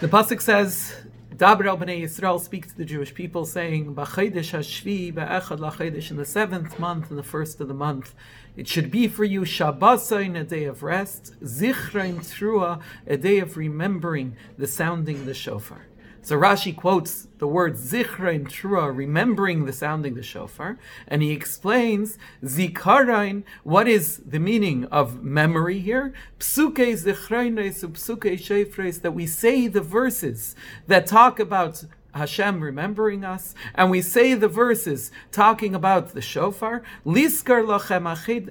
The pasuk says, Daber el bnei Yisrael speaks to the Jewish people, saying, "B'chodesh hashvi be'echad lachodesh in the seventh month, in the first of the month, it should be for you Shabbosain, a day of rest, Zichrain Trua, a day of remembering the sounding the shofar." So Rashi quotes the word zichrein trua, remembering the sounding the shofar, and he explains zikarain. What is the meaning of memory here? Psuke zichreines psuke shefres that we say the verses that talk about Hashem remembering us, and we say the verses talking about the shofar, Liskar lachem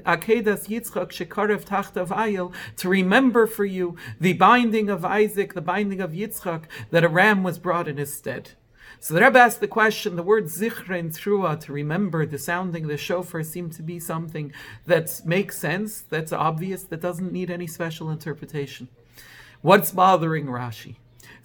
akedas Yitzchak shekarev tachtav ayil, to remember for you the binding of Isaac, the binding of Yitzchak, that a ram was brought in his stead. So the Rebbe asked the question, the word zichrein trua, to remember the sounding of the shofar, seemed to be something that makes sense, that's obvious, that doesn't need any special interpretation. What's bothering Rashi?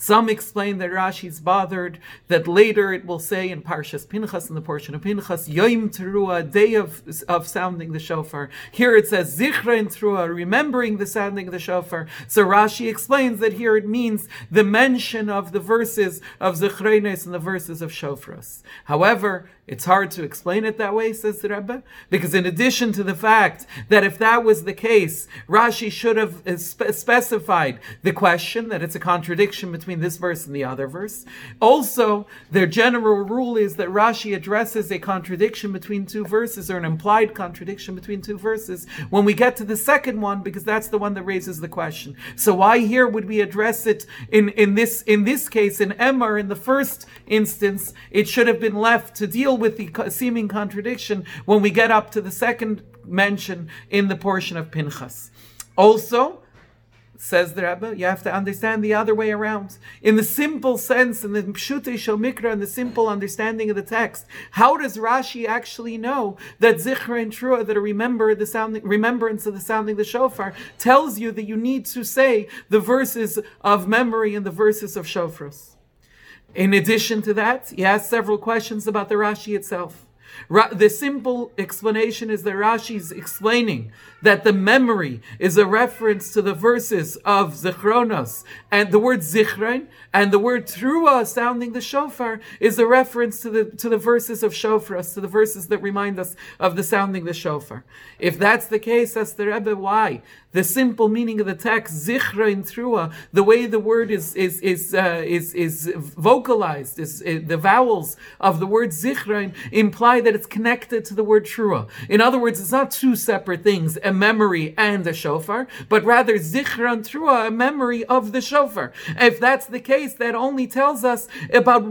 Some explain that Rashi is bothered that later it will say in Parshas Pinchas, in the portion of Pinchas, Yom Teruah, day of, of sounding the shofar. Here it says Zichrein Teruah, remembering the sounding of the shofar. So Rashi explains that here it means the mention of the verses of Zichreines and the verses of Shofras. However, it's hard to explain it that way, says the Rebbe, because in addition to the fact that if that was the case, Rashi should have uh, spe- specified the question that it's a contradiction between this verse and the other verse. Also, their general rule is that Rashi addresses a contradiction between two verses or an implied contradiction between two verses when we get to the second one, because that's the one that raises the question. So why here would we address it in, in this in this case in Emor in the first instance? It should have been left to deal with the seeming contradiction when we get up to the second mention in the portion of Pinchas. Also, says the Rebbe, you have to understand the other way around. In the simple sense, in the Pshute Shel Mikra, in the simple understanding of the text, how does Rashi actually know that Zichra and Trua, that a remember the sounding, remembrance of the sounding the shofar, tells you that you need to say the verses of memory and the verses of shofars? In addition to that, he has several questions about the Rashi itself. Ra- the simple explanation is that Rashi is explaining that the memory is a reference to the verses of Zichronos, and the word Zichron and the word Trua sounding the shofar is a reference to the to the verses of shofars, to the verses that remind us of the sounding the shofar. If that's the case, that's the Rebbe. Why? The simple meaning of the text, Zichra in Trua, the way the word is is is uh, is, is vocalized, is, is, the vowels of the word Zichra imply that it's connected to the word Trua. In other words, it's not two separate things, a memory and a shofar, but rather Zichra and Trua, a memory of the shofar. If that's the case, that only tells us about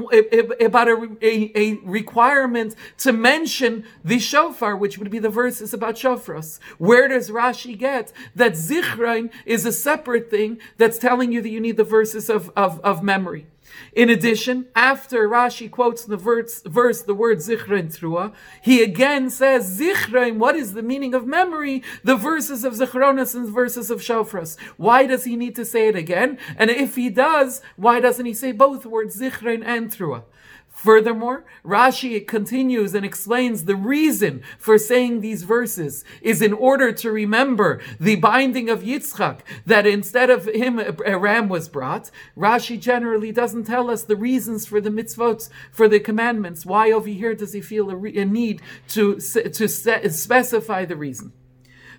about a, a, a requirement to mention the shofar, which would be the verses about shofars. Where does Rashi get that? zichrein is a separate thing that's telling you that you need the verses of, of, of memory. In addition, after Rashi quotes the verse, verse the word zichrein trua, he again says zichrein. What is the meaning of memory? The verses of zichronas and verses of shofras. Why does he need to say it again? And if he does, why doesn't he say both words zichrein and trua? Furthermore, Rashi continues and explains the reason for saying these verses is in order to remember the binding of Yitzchak, that instead of him a ram was brought. Rashi generally doesn't tell us the reasons for the mitzvot, for the commandments. Why over here does he feel a, re- a need to, to specify the reason?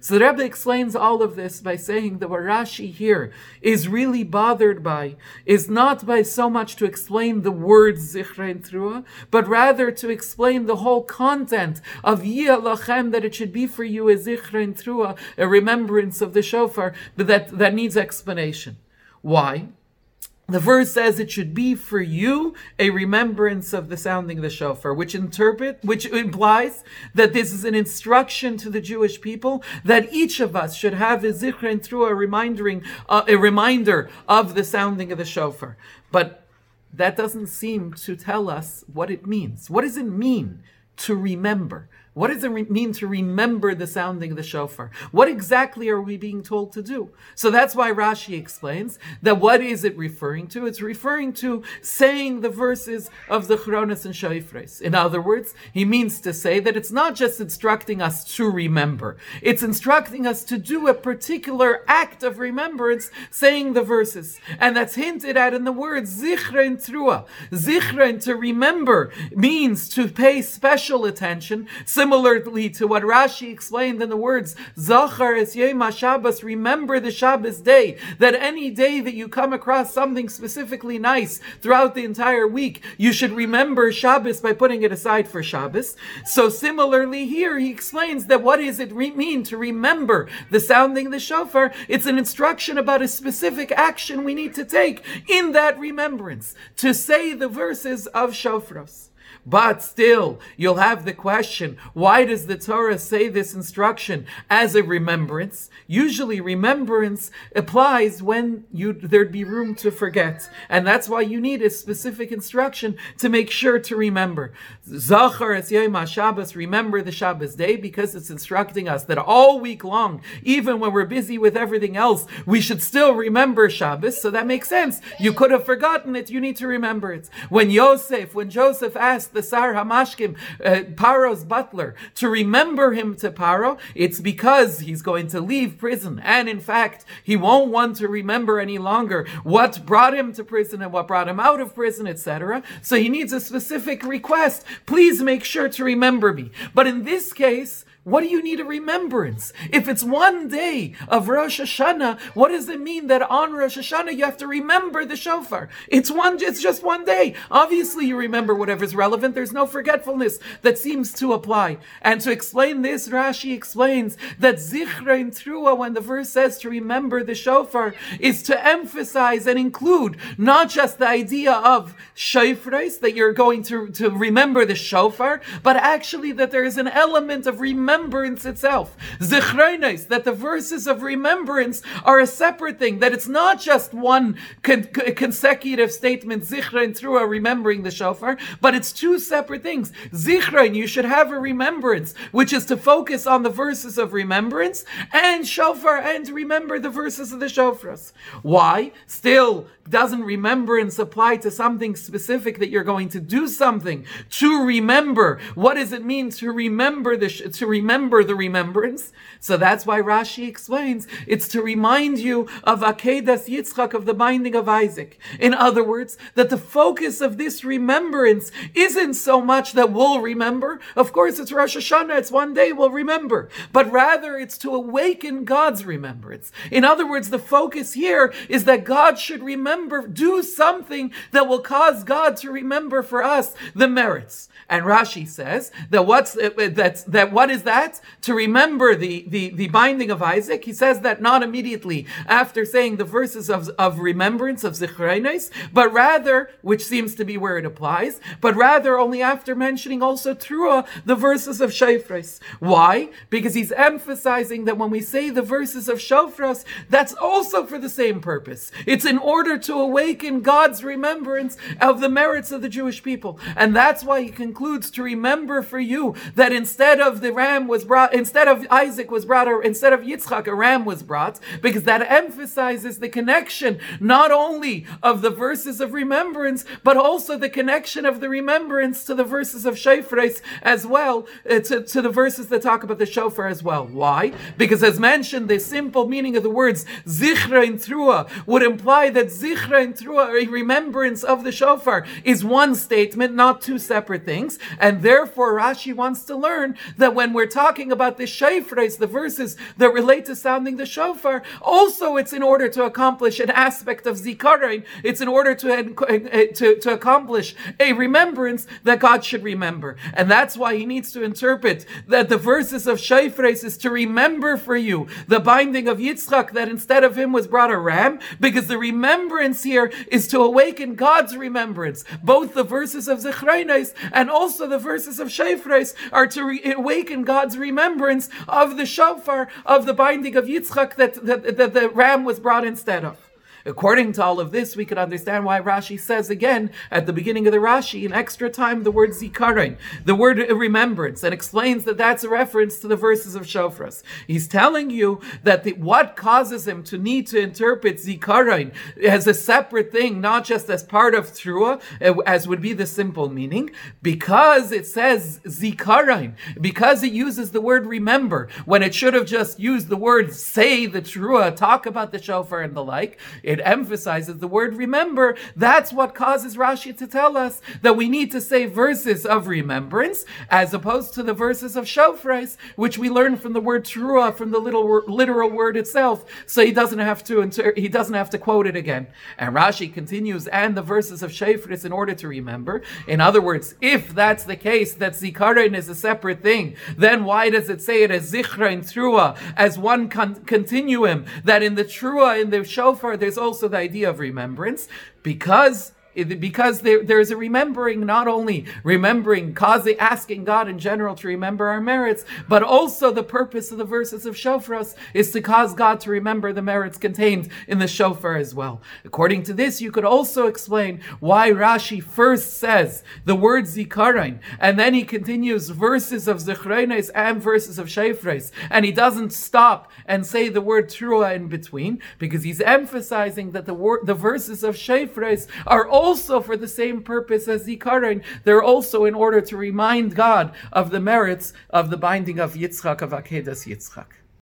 So the Rebbe explains all of this by saying that what Rashi here is really bothered by is not by so much to explain the words Zichrein Trua, but rather to explain the whole content of Yia Lachem, that it should be for you a Zichrein Trua, a remembrance of the shofar, but that, that needs explanation. Why? The verse says it should be for you a remembrance of the sounding of the shofar, which interpret, which implies that this is an instruction to the Jewish people that each of us should have a zichrin trua reminding, uh, a reminder of the sounding of the shofar. But that doesn't seem to tell us what it means. What does it mean to remember? What does it mean to remember the sounding of the shofar? What exactly are we being told to do? So that's why Rashi explains that what is it referring to? It's referring to saying the verses of the Chronos and Shofres. In other words, he means to say that it's not just instructing us to remember, it's instructing us to do a particular act of remembrance, saying the verses. And that's hinted at in the word Zichrein Trua. Zichrein, to remember, means to pay special attention. So similarly to what Rashi explained in the words, Zachar es Yom Shabbos, remember the Shabbos day, that any day that you come across something specifically nice throughout the entire week, you should remember Shabbos by putting it aside for Shabbos. So similarly here, he explains that what does it re- mean to remember the sounding the shofar? It's an instruction about a specific action we need to take in that remembrance, to say the verses of shofros. But still, you'll have the question why does the Torah say this instruction as a remembrance? Usually, remembrance applies when you, there'd be room to forget. And that's why you need a specific instruction to make sure to remember. Zachar es Yom Shabbos, remember the Shabbos day, because it's instructing us that all week long, even when we're busy with everything else, we should still remember Shabbos. So that makes sense. You could have forgotten it, you need to remember it. When Yosef, when Joseph asked, the Sar Hamashkim, uh, Paro's butler, to remember him to Paro, it's because he's going to leave prison. And in fact, he won't want to remember any longer what brought him to prison and what brought him out of prison, etc. So he needs a specific request. Please make sure to remember me. But in this case, what do you need a remembrance? If it's one day of Rosh Hashanah, what does it mean that on Rosh Hashanah you have to remember the shofar? It's one, it's just one day. Obviously you remember whatever's relevant. There's no forgetfulness that seems to apply. And to explain this, Rashi explains that Zichrein Trua, when the verse says to remember the shofar, is to emphasize and include not just the idea of shofres, that you're going to, to remember the shofar, but actually that there is an element of remembering remembrance itself. Zichronos, that the verses of remembrance are a separate thing, that it's not just one con- consecutive statement, Zichron trua remembering the shofar, but it's two separate things. Zichron, you should have a remembrance, which is to focus on the verses of remembrance, and shofar, and remember the verses of the shofars. Why? Still, doesn't remembrance apply to something specific that you're going to do something to remember? What does it mean to remember the sh- to remember the remembrance? So that's why Rashi explains it's to remind you of Akedas Yitzchak of the binding of Isaac. In other words, that the focus of this remembrance isn't so much that we'll remember. Of course, it's Rosh Hashanah; it's one day we'll remember, but rather it's to awaken God's remembrance. In other words, the focus here is that God should remember remember, do something that will cause God to remember for us the merits. And Rashi says that what's that's that what is that? To remember the, the, the binding of Isaac. He says that not immediately after saying the verses of, of remembrance of Zichreines, but rather, which seems to be where it applies, but rather only after mentioning also Trua, uh, the verses of Shofros. Why? Because he's emphasizing that when we say the verses of Shofros, that's also for the same purpose. It's in order to awaken God's remembrance of the merits of the Jewish people. And that's why he concludes to remember for you that instead of the ram was brought, instead of Isaac was brought, or instead of Yitzchak, a ram was brought, because that emphasizes the connection not only of the verses of remembrance, but also the connection of the remembrance to the verses of Shofres as well, uh, to, to the verses that talk about the shofar as well. Why? Because as mentioned, the simple meaning of the words Zichra and Trua would imply that Zichra trua remembrance of the shofar is one statement, not two separate things. And therefore, Rashi wants to learn that when we're talking about the shofars, the verses that relate to sounding the shofar, also it's in order to accomplish an aspect of zikaron. It's in order to, uh, to, to accomplish a remembrance that God should remember. And that's why he needs to interpret that the verses of shofars is to remember for you the binding of Yitzchak that instead of him was brought a ram, because the remembrance remembrance here is to awaken God's remembrance. Both the verses of Zechreinis and also the verses of Shofres are to re- awaken God's remembrance of the shofar, of the binding of Yitzchak that, that, that the ram was brought instead of. According to all of this, we can understand why Rashi says again at the beginning of the Rashi, an extra time, the word zikaron, the word remembrance, and explains that that's a reference to the verses of Shofras. He's telling you that the, what causes him to need to interpret zikaron as a separate thing, not just as part of trua, uh, as would be the simple meaning, because it says zikaron, because it uses the word remember when it should have just used the word say the trua, talk about the shofar and the like. Emphasizes the word remember. That's what causes Rashi to tell us that we need to say verses of remembrance as opposed to the verses of shofars, which we learn from the word trua, from the little literal word itself. So he doesn't have to inter- he doesn't have to quote it again. And Rashi continues, and the verses of shofars in order to remember. In other words, if that's the case, that zikaron is a separate thing, then why does it say it as zichra and trua as one con- continuum? That in the trua in the shofar there's also the idea of remembrance because because there, there's a remembering, not only remembering, causing, asking God in general to remember our merits, but also the purpose of the verses of Shofras is to cause God to remember the merits contained in the Shofar as well. According to this, you could also explain why Rashi first says the word Zikaron, and then he continues verses of Zichrenes and verses of Shofres, and he doesn't stop and say the word Trua in between, because he's emphasizing that the, the verses of Shofres are also for the same purpose as Zikaron. They're also in order to remind God of the merits of the binding of Yitzchak, of Akedas Yitzchak.